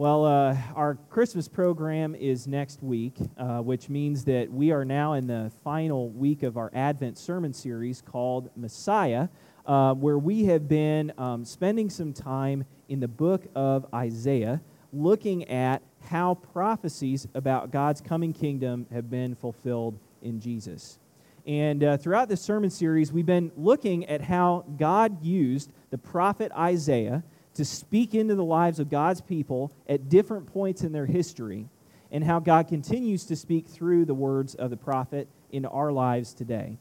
Well, uh, our Christmas program is next week, uh, which means that we are now in the final week of our Advent sermon series called Messiah, uh, where we have been um, spending some time in the book of Isaiah looking at how prophecies about God's coming kingdom have been fulfilled in Jesus. And uh, throughout this sermon series, we've been looking at how God used the prophet Isaiah to speak into the lives of God's people at different points in their history, and how God continues to speak through the words of the prophet into our lives today.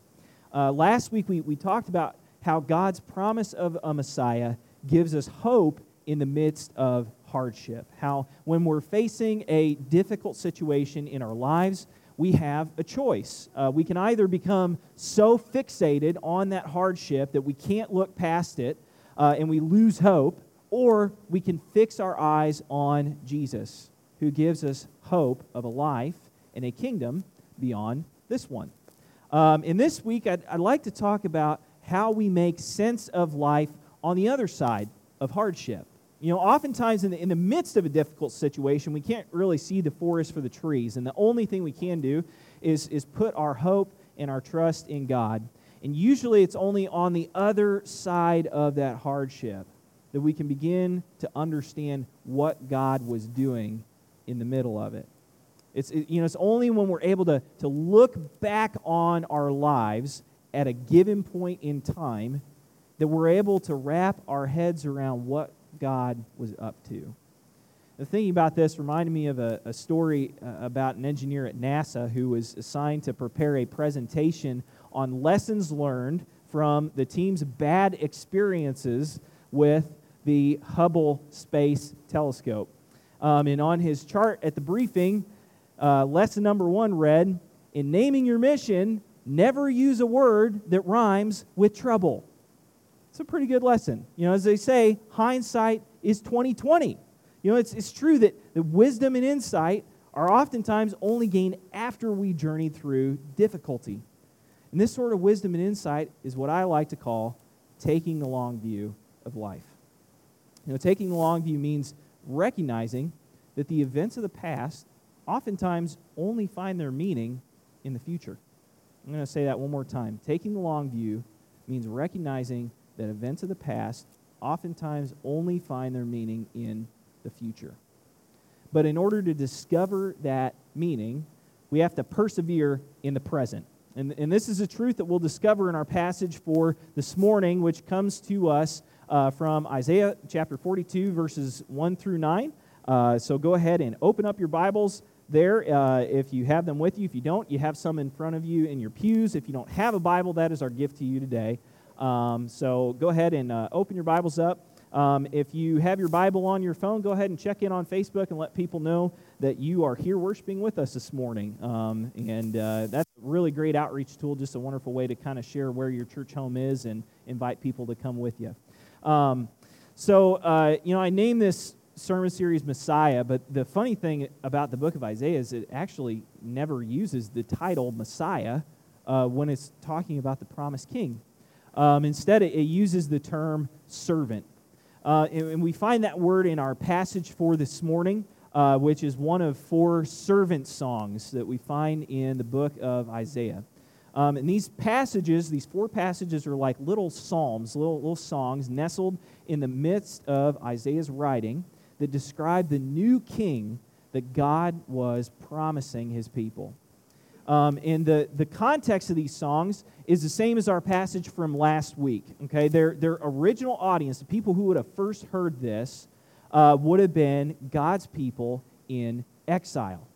Uh, last week, we, we talked about how God's promise of a Messiah gives us hope in the midst of hardship. How, when we're facing a difficult situation in our lives, we have a choice. Uh, we can either become so fixated on that hardship that we can't look past it uh, and we lose hope, or we can fix our eyes on Jesus, who gives us hope of a life and a kingdom beyond this one. Um, and this week, I'd, I'd like to talk about how we make sense of life on the other side of hardship. You know, oftentimes in the, in the midst of a difficult situation, we can't really see the forest for the trees. And the only thing we can do is, is put our hope and our trust in God. And usually it's only on the other side of that hardship that we can begin to understand what God was doing in the middle of it. It's, it, you know, it's only when we're able to, to look back on our lives at a given point in time that we're able to wrap our heads around what God was up to. The thinking about this reminded me of a, a story uh, about an engineer at NASA who was assigned to prepare a presentation on lessons learned from the team's bad experiences with the Hubble Space Telescope. Um, and on his chart at the briefing, uh, lesson number one read In naming your mission, never use a word that rhymes with trouble. It's a pretty good lesson. You know, as they say, hindsight is 2020. You know, it's, it's true that the wisdom and insight are oftentimes only gained after we journey through difficulty. And this sort of wisdom and insight is what I like to call taking the long view of life. You know, taking the long view means recognizing that the events of the past oftentimes only find their meaning in the future. I'm going to say that one more time. Taking the long view means recognizing that events of the past oftentimes only find their meaning in the future. But in order to discover that meaning, we have to persevere in the present. And, and this is a truth that we'll discover in our passage for this morning, which comes to us uh, from Isaiah chapter 42, verses 1 through 9. Uh, so go ahead and open up your Bibles there uh, if you have them with you. If you don't, you have some in front of you in your pews. If you don't have a Bible, that is our gift to you today. Um, so go ahead and uh, open your Bibles up. Um, if you have your Bible on your phone, go ahead and check in on Facebook and let people know that you are here worshiping with us this morning. Um, and uh, that's a really great outreach tool, just a wonderful way to kind of share where your church home is and invite people to come with you. Um, so, uh, you know, I named this sermon series Messiah, but the funny thing about the book of Isaiah is it actually never uses the title Messiah uh, when it's talking about the promised king. Um, instead, it, it, uses the term servant. Uh, and, and, we find that word in our passage for this morning, uh, which is one of four servant songs that we find in the book of Isaiah. Um, and these passages, these four passages, are like little psalms, little, little songs nestled in the midst of Isaiah's writing that describe the new king that God was promising his people. Um, and the, the context of these songs is the same as our passage from last week. Okay, their, their original audience, the people who would have first heard this, uh, would have been God's people in exile.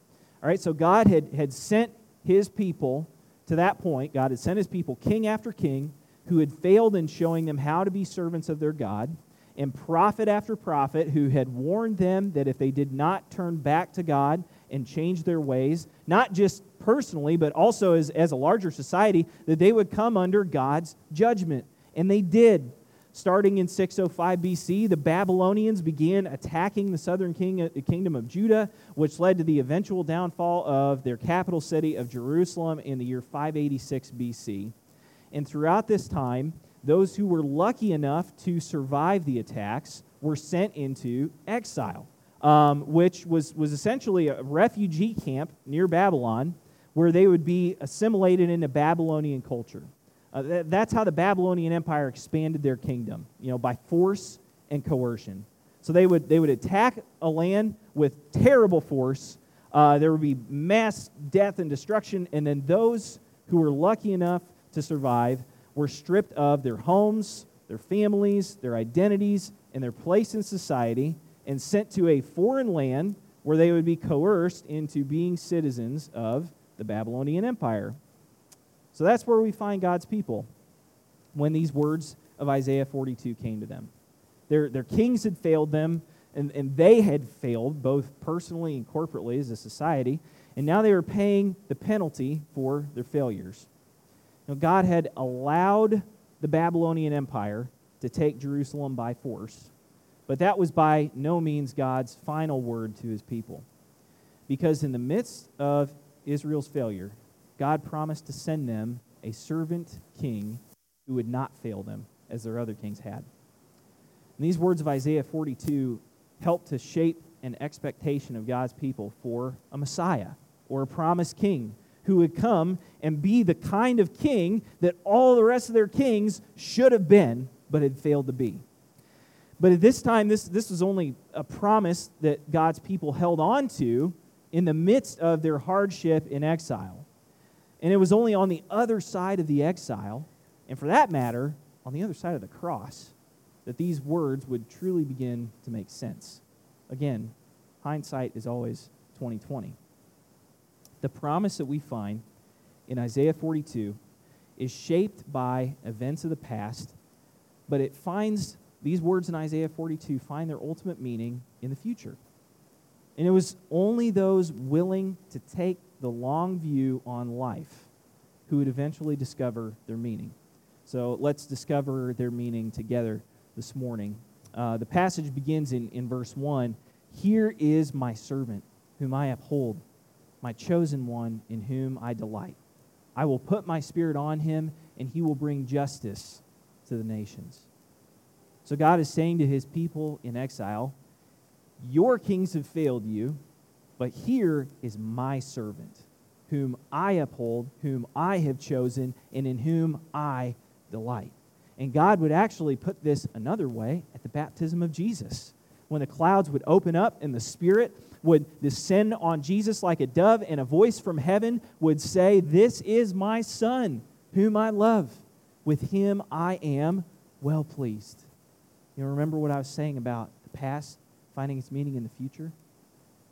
All right, so God had, had sent his people to that point, God had sent his people king after king who had failed in showing them how to be servants of their God, and prophet after prophet who had warned them that if they did not turn back to God and change their ways, not just personally, but also as, as a larger society, that they would come under God's judgment. And they did. Starting in 605 BC, the Babylonians began attacking the southern king, uh, kingdom of Judah, which led to the eventual downfall of their capital city of Jerusalem in the year 586 BC. And throughout this time, those who were lucky enough to survive the attacks were sent into exile. um, which was, was essentially a refugee camp near Babylon where they would be assimilated into Babylonian culture. Uh, th- that's how the Babylonian Empire expanded their kingdom, you know, by force and coercion. So they would, they would attack a land with terrible force. Uh, there would be mass death and destruction, and then those who were lucky enough to survive were stripped of their homes, their families, their identities, and their place in society, and sent to a foreign land where they would be coerced into being citizens of the Babylonian Empire. So that's where we find God's people when these words of Isaiah 42 came to them. Their, their kings had failed them, and, and they had failed both personally and corporately as a society, and now they were paying the penalty for their failures. Know, God had allowed the Babylonian Empire to take Jerusalem by force, but that was by no means God's final word to his people. Because in the midst of Israel's failure, God promised to send them a servant king who would not fail them as their other kings had. And these words of Isaiah 42 help to shape an expectation of God's people for a Messiah or a promised king who would come and be the kind of king that all the rest of their kings should have been but had failed to be. But at this time, this, this was only a promise that God's people held on to in the midst of their hardship in exile. And it was only on the other side of the exile, and for that matter, on the other side of the cross, that these words would truly begin to make sense. Again, hindsight is always 2020. The promise that we find in Isaiah 42 is shaped by events of the past, but it finds these words in Isaiah 42 find their ultimate meaning in the future. And it was only those willing to take the long view on life who would eventually discover their meaning. So let's discover their meaning together this morning. Uh, the passage begins in, in verse 1 Here is my servant, whom I uphold, my chosen one, in whom I delight. I will put my spirit on him, and he will bring justice to the nations. So God is saying to his people in exile, Your kings have failed you but here is my servant, whom I uphold, whom I have chosen, and in whom I delight. And God would actually put this another way at the baptism of Jesus. When the clouds would open up and the Spirit would descend on Jesus like a dove, and a voice from heaven would say, This is my Son, whom I love. With him I am well pleased. You remember what I was saying about the past finding its meaning in the future?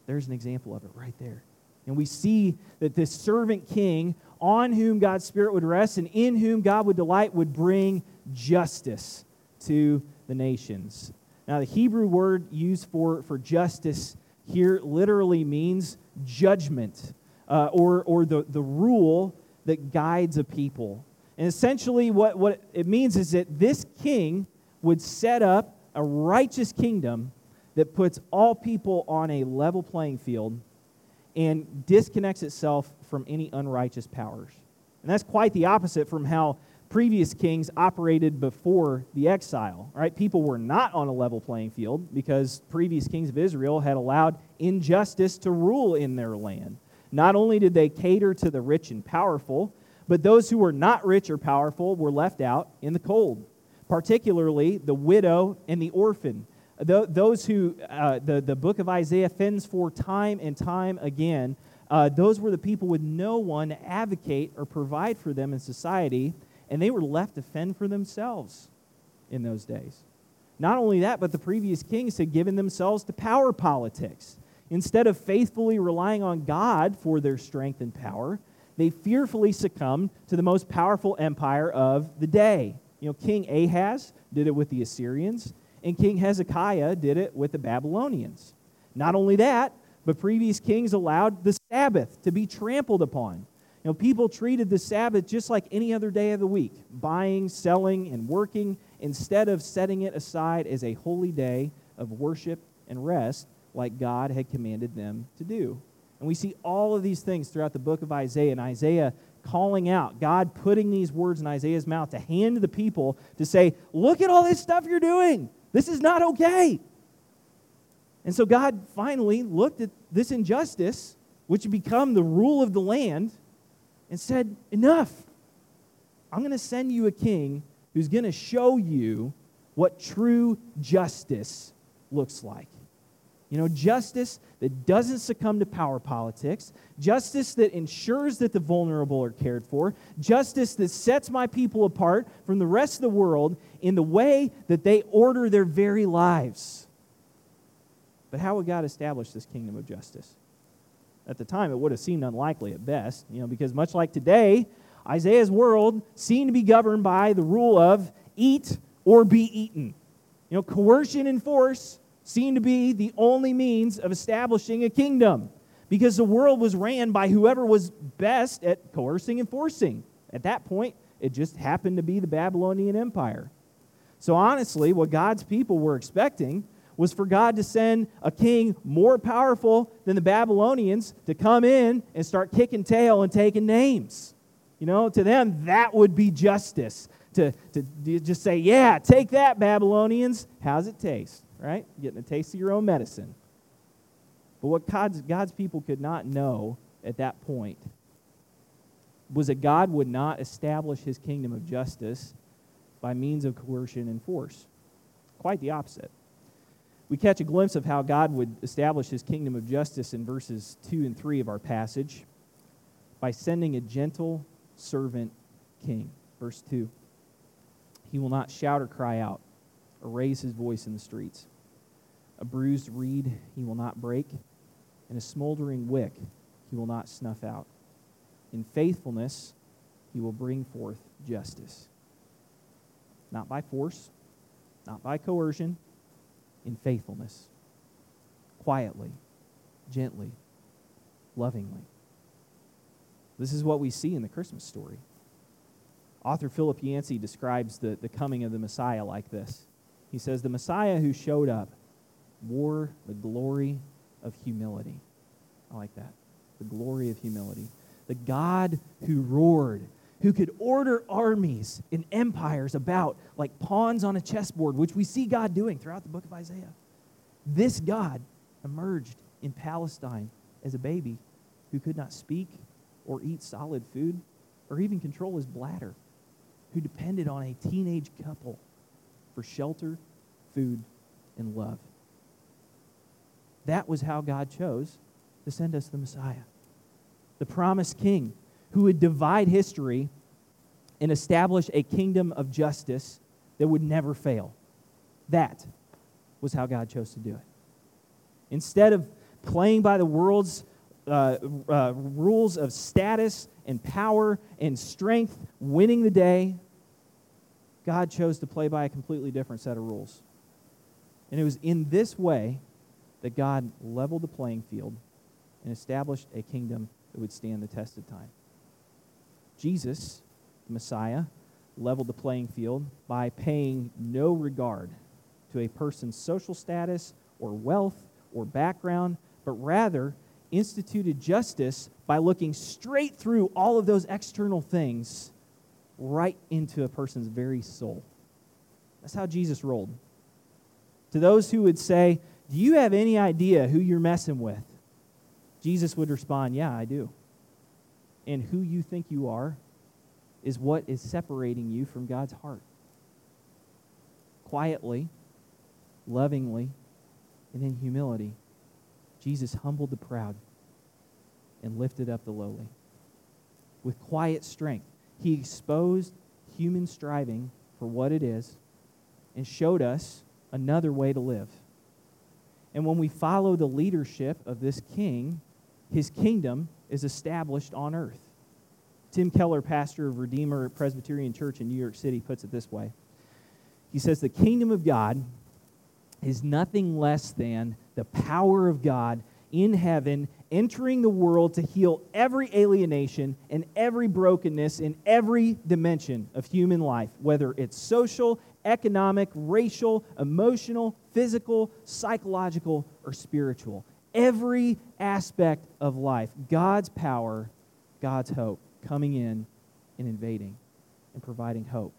There's an example of it right there. And we see that this servant king, on whom God's Spirit would rest and in whom God would delight, would bring justice to the nations. Now, the Hebrew word used for, for justice here literally means judgment uh, or, or the, the rule that guides a people. And essentially, what, what it means is that this king would set up a righteous kingdom that puts all people on a level playing field and disconnects itself from any unrighteous powers. And that's quite the opposite from how previous kings operated before the exile. Right? People were not on a level playing field because previous kings of Israel had allowed injustice to rule in their land. Not only did they cater to the rich and powerful, but those who were not rich or powerful were left out in the cold, particularly the widow and the orphan those who uh, the, the book of Isaiah fends for time and time again, uh, those were the people with no one to advocate or provide for them in society, and they were left to fend for themselves in those days. Not only that, but the previous kings had given themselves to power politics. Instead of faithfully relying on God for their strength and power, they fearfully succumbed to the most powerful empire of the day. You know, King Ahaz did it with the Assyrians and King Hezekiah did it with the Babylonians. Not only that, but previous kings allowed the Sabbath to be trampled upon. You know, people treated the Sabbath just like any other day of the week, buying, selling, and working, instead of setting it aside as a holy day of worship and rest like God had commanded them to do. And we see all of these things throughout the book of Isaiah, and Isaiah calling out, God putting these words in Isaiah's mouth to hand to the people to say, Look at all this stuff you're doing. This is not okay. And so God finally looked at this injustice, which had become the rule of the land, and said, Enough. I'm going to send you a king who's going to show you what true justice looks like. You know, justice that doesn't succumb to power politics, justice that ensures that the vulnerable are cared for, justice that sets my people apart from the rest of the world in the way that they order their very lives. But how would God establish this kingdom of justice? At the time, it would have seemed unlikely at best, you know, because much like today, Isaiah's world seemed to be governed by the rule of eat or be eaten. You know, coercion and force seemed to be the only means of establishing a kingdom because the world was ran by whoever was best at coercing and forcing. At that point, it just happened to be the Babylonian Empire. So, honestly, what God's people were expecting was for God to send a king more powerful than the Babylonians to come in and start kicking tail and taking names. You know, to them, that would be justice. To, to just say, yeah, take that, Babylonians. How's it taste? Right? Getting a taste of your own medicine. But what God's, God's people could not know at that point was that God would not establish his kingdom of justice by means of coercion and force. Quite the opposite we catch a glimpse of how God would establish his kingdom of justice in verses 2 and 3 of our passage by sending a gentle servant king. Verse 2 He will not shout or cry out or raise his voice in the streets. A bruised reed he will not break, and a smoldering wick he will not snuff out. In faithfulness he will bring forth justice. Not by force, not by coercion in faithfulness, quietly, gently, lovingly. This is what we see in the Christmas story. Author Philip Yancey describes the, the coming of the Messiah like this. He says, The Messiah who showed up wore the glory of humility. I like that. The glory of humility. The God who roared who could order armies and empires about like pawns on a chessboard, which we see God doing throughout the book of Isaiah. This God emerged in Palestine as a baby who could not speak or eat solid food or even control his bladder, who depended on a teenage couple for shelter, food, and love. That was how God chose to send us the Messiah, the promised king who would divide history and establish a kingdom of justice that would never fail. That was how God chose to do it. Instead of playing by the world's uh, uh, rules of status and power and strength, winning the day, God chose to play by a completely different set of rules. And it was in this way that God leveled the playing field and established a kingdom that would stand the test of time. Jesus, the Messiah, leveled the playing field by paying no regard to a person's social status or wealth or background, but rather instituted justice by looking straight through all of those external things right into a person's very soul. That's how Jesus rolled. To those who would say, Do you have any idea who you're messing with? Jesus would respond, Yeah, I do and who you think you are is what is separating you from God's heart. Quietly, lovingly, and in humility, Jesus humbled the proud and lifted up the lowly. With quiet strength, he exposed human striving for what it is and showed us another way to live. And when we follow the leadership of this king, his kingdom is established on earth. Tim Keller, pastor of Redeemer Presbyterian Church in New York City, puts it this way He says, The kingdom of God is nothing less than the power of God in heaven entering the world to heal every alienation and every brokenness in every dimension of human life, whether it's social, economic, racial, emotional, physical, psychological, or spiritual every aspect of life. God's power, God's hope coming in and invading and providing hope,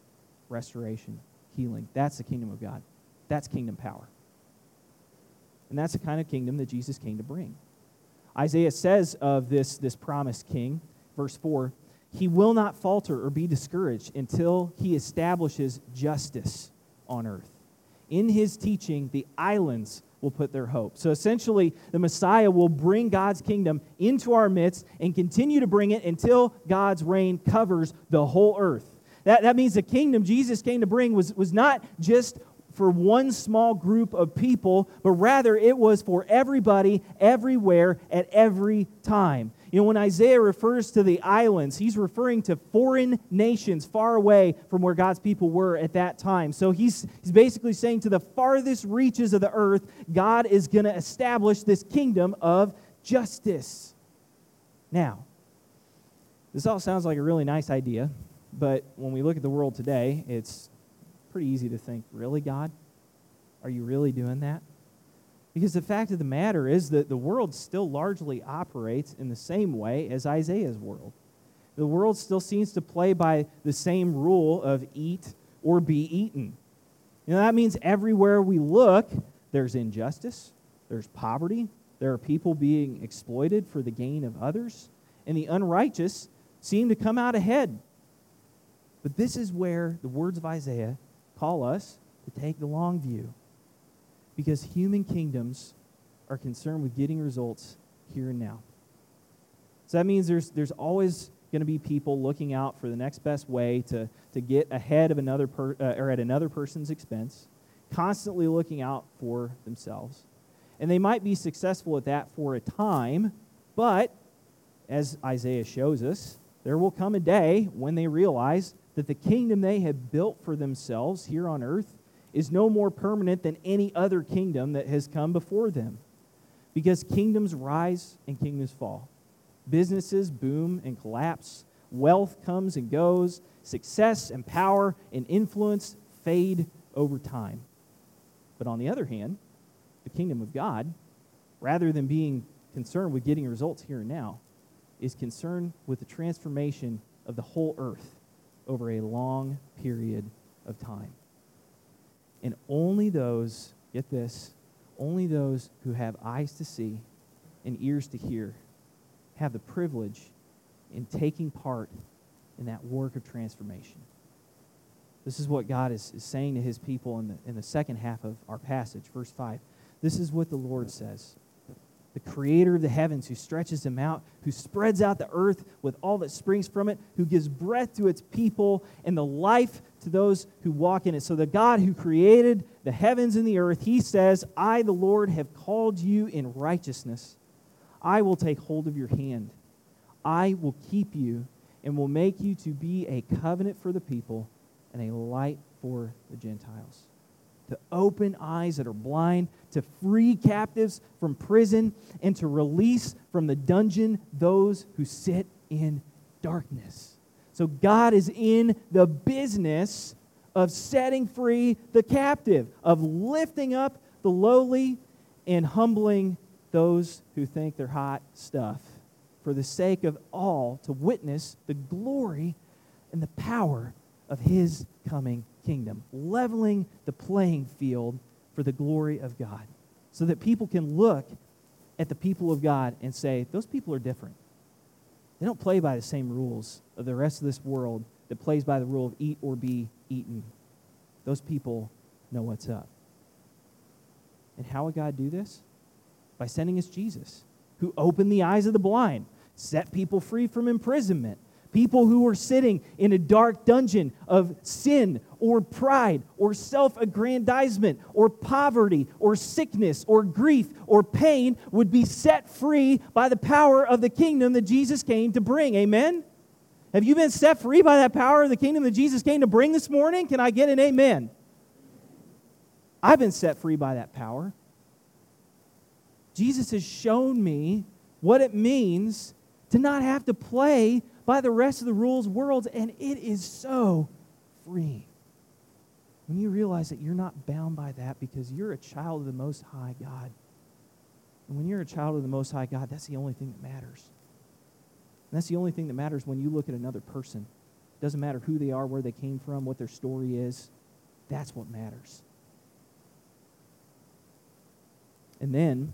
restoration, healing. That's the kingdom of God. That's kingdom power. And that's the kind of kingdom that Jesus came to bring. Isaiah says of this, this promised king, verse 4, he will not falter or be discouraged until he establishes justice on earth. In his teaching, the islands will put their hope. So essentially, the Messiah will bring God's kingdom into our midst and continue to bring it until God's reign covers the whole earth. That, that means the kingdom Jesus came to bring was, was not just for one small group of people, but rather it was for everybody, everywhere, at every time. You know, when Isaiah refers to the islands, he's referring to foreign nations far away from where God's people were at that time. So he's, he's basically saying to the farthest reaches of the earth, God is going to establish this kingdom of justice. Now, this all sounds like a really nice idea, but when we look at the world today, it's pretty easy to think, really, God? Are you really doing that? Because the fact of the matter is that the world still largely operates in the same way as Isaiah's world. The world still seems to play by the same rule of eat or be eaten. You know, that means everywhere we look, there's injustice, there's poverty, there are people being exploited for the gain of others, and the unrighteous seem to come out ahead. But this is where the words of Isaiah call us to take the long view. Because human kingdoms are concerned with getting results here and now. So that means there's, there's always going to be people looking out for the next best way to, to get ahead of another per, uh, or at another person's expense, constantly looking out for themselves. And they might be successful at that for a time, but as Isaiah shows us, there will come a day when they realize that the kingdom they have built for themselves here on earth is no more permanent than any other kingdom that has come before them. Because kingdoms rise and kingdoms fall. Businesses boom and collapse. Wealth comes and goes. Success and power and influence fade over time. But on the other hand, the kingdom of God, rather than being concerned with getting results here and now, is concerned with the transformation of the whole earth over a long period of time. And only those, get this, only those who have eyes to see and ears to hear have the privilege in taking part in that work of transformation. This is what God is, is saying to his people in the, in the second half of our passage, verse 5. This is what the Lord says the creator of the heavens, who stretches them out, who spreads out the earth with all that springs from it, who gives breath to its people and the life to those who walk in it. So, the God who created the heavens and the earth, he says, I, the Lord, have called you in righteousness. I will take hold of your hand. I will keep you and will make you to be a covenant for the people and a light for the Gentiles to open eyes that are blind, to free captives from prison, and to release from the dungeon those who sit in darkness. So God is in the business of setting free the captive, of lifting up the lowly and humbling those who think they're hot stuff for the sake of all to witness the glory and the power of his coming kingdom, leveling the playing field for the glory of God, so that people can look at the people of God and say, those people are different. They don't play by the same rules of the rest of this world that plays by the rule of eat or be eaten. Those people know what's up. And how would God do this? By sending us Jesus, who opened the eyes of the blind, set people free from imprisonment, People who were sitting in a dark dungeon of sin or pride or self aggrandizement or poverty or sickness or grief or pain would be set free by the power of the kingdom that Jesus came to bring. Amen? Have you been set free by that power of the kingdom that Jesus came to bring this morning? Can I get an amen? I've been set free by that power. Jesus has shown me what it means to not have to play by the rest of the rules worlds, and it is so free. When you realize that you're not bound by that because you're a child of the Most High God. And when you're a child of the Most High God, that's the only thing that matters. And that's the only thing that matters when you look at another person. It doesn't matter who they are, where they came from, what their story is. That's what matters. And then,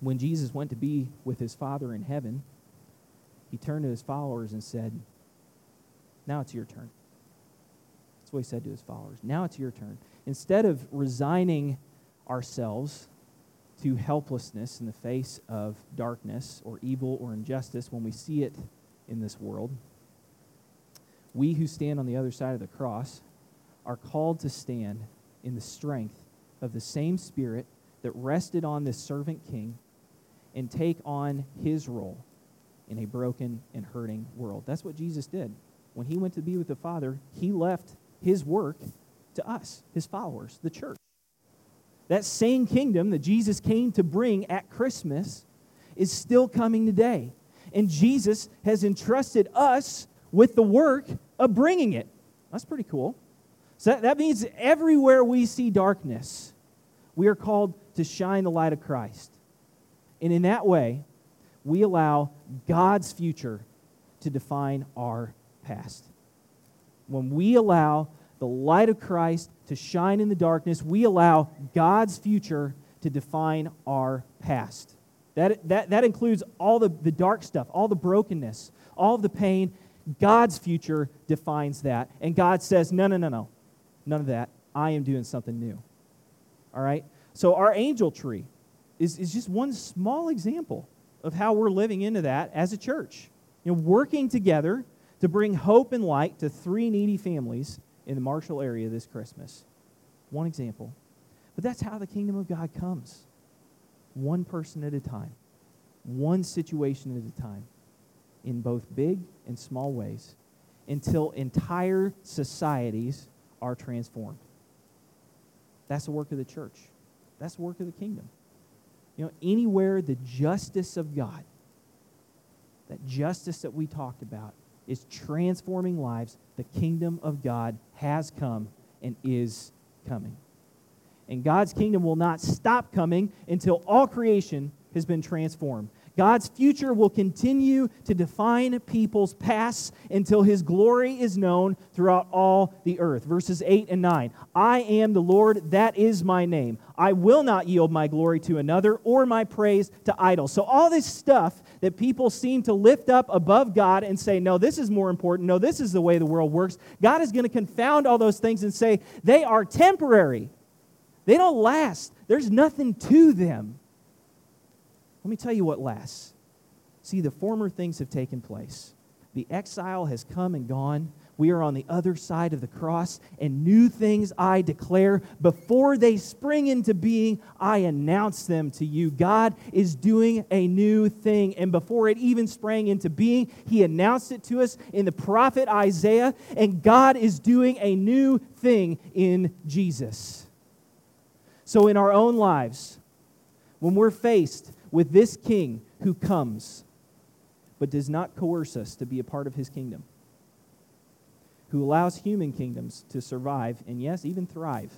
when Jesus went to be with his Father in heaven, he turned to his followers and said, Now it's your turn. That's what he said to his followers. Now it's your turn. Instead of resigning ourselves to helplessness in the face of darkness or evil or injustice when we see it in this world, we who stand on the other side of the cross are called to stand in the strength of the same Spirit that rested on this servant king and take on his role in a broken and hurting world. That's what Jesus did. When he went to be with the Father, he left his work to us, his followers, the church. That same kingdom that Jesus came to bring at Christmas is still coming today. And Jesus has entrusted us with the work of bringing it. That's pretty cool. So that, that means everywhere we see darkness, we are called to shine the light of Christ. And in that way, we allow God's future to define our past. When we allow the light of Christ to shine in the darkness, we allow God's future to define our past. That, that, that includes all the, the dark stuff, all the brokenness, all the pain. God's future defines that. And God says, no, no, no, no. None of that. I am doing something new. All right? So our angel tree is, is just one small example of how we're living into that as a church. You know, working together to bring hope and light to three needy families in the Marshall area this Christmas. One example. But that's how the kingdom of God comes one person at a time, one situation at a time, in both big and small ways, until entire societies are transformed. That's the work of the church. That's the work of the kingdom. You know, anywhere the justice of God, that justice that we talked about, is transforming lives, the kingdom of God has come and is coming. And God's kingdom will not stop coming until all creation has been transformed. God's future will continue to define people's pasts until his glory is known throughout all the earth. Verses 8 and 9. I am the Lord, that is my name. I will not yield my glory to another or my praise to idols. So, all this stuff that people seem to lift up above God and say, no, this is more important. No, this is the way the world works. God is going to confound all those things and say, they are temporary. They don't last. There's nothing to them. Let me tell you what lasts. See, the former things have taken place. The exile has come and gone. We are on the other side of the cross, and new things I declare. Before they spring into being, I announce them to you. God is doing a new thing, and before it even sprang into being, He announced it to us in the prophet Isaiah, and God is doing a new thing in Jesus. So, in our own lives, when we're faced with this king who comes but does not coerce us to be a part of his kingdom, who allows human kingdoms to survive and, yes, even thrive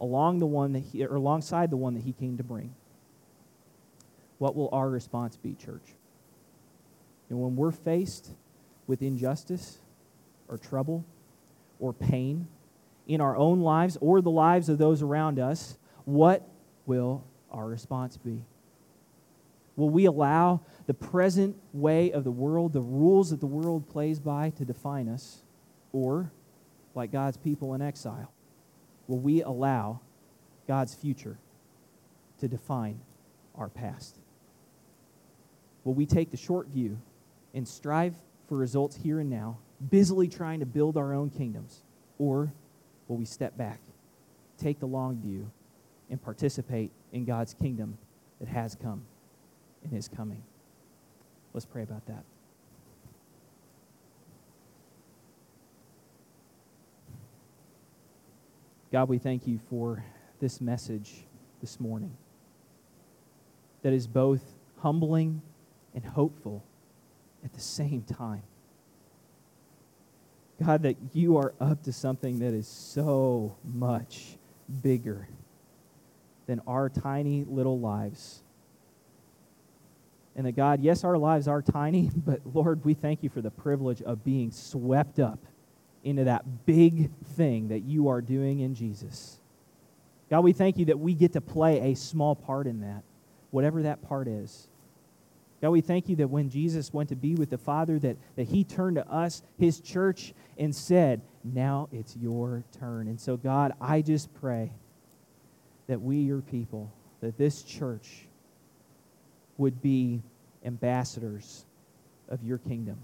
along the one that he, or alongside the one that he came to bring. What will our response be, church? And when we're faced with injustice or trouble or pain in our own lives or the lives of those around us, what will our response be? Will we allow the present way of the world, the rules that the world plays by, to define us? Or, like God's people in exile, will we allow God's future to define our past? Will we take the short view and strive for results here and now, busily trying to build our own kingdoms? Or will we step back, take the long view, and participate in God's kingdom that has come? In his coming. Let's pray about that. God, we thank you for this message this morning that is both humbling and hopeful at the same time. God, that you are up to something that is so much bigger than our tiny little lives and that God, yes, our lives are tiny, but Lord, we thank you for the privilege of being swept up into that big thing that you are doing in Jesus. God, we thank you that we get to play a small part in that, whatever that part is. God, we thank you that when Jesus went to be with the Father, that, that he turned to us, his church, and said, Now it's your turn. And so, God, I just pray that we, your people, that this church would be ambassadors of your kingdom,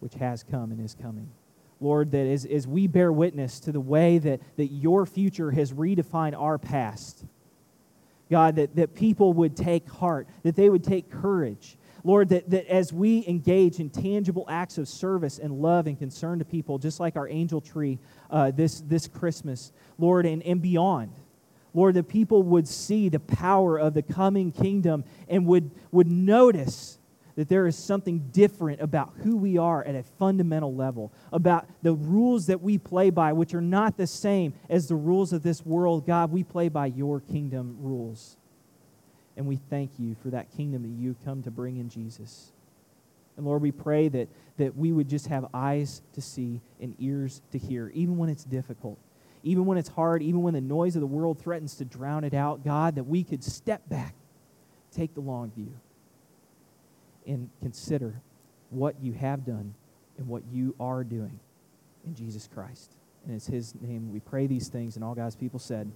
which has come and is coming. Lord, that as, as we bear witness to the way that, that your future has redefined our past, God, that, that people would take heart, that they would take courage. Lord, that, that as we engage in tangible acts of service and love and concern to people, just like our angel tree uh, this, this Christmas, Lord, and, and beyond, Lord, that people would see the power of the coming kingdom and would, would notice that there is something different about who we are at a fundamental level, about the rules that we play by, which are not the same as the rules of this world. God, we play by your kingdom rules. And we thank you for that kingdom that you come to bring in Jesus. And Lord, we pray that, that we would just have eyes to see and ears to hear, even when it's difficult, even when it's hard, even when the noise of the world threatens to drown it out. God, that we could step back, take the long view and consider what you have done and what you are doing in Jesus Christ. And it's His name we pray these things, and all God's people said,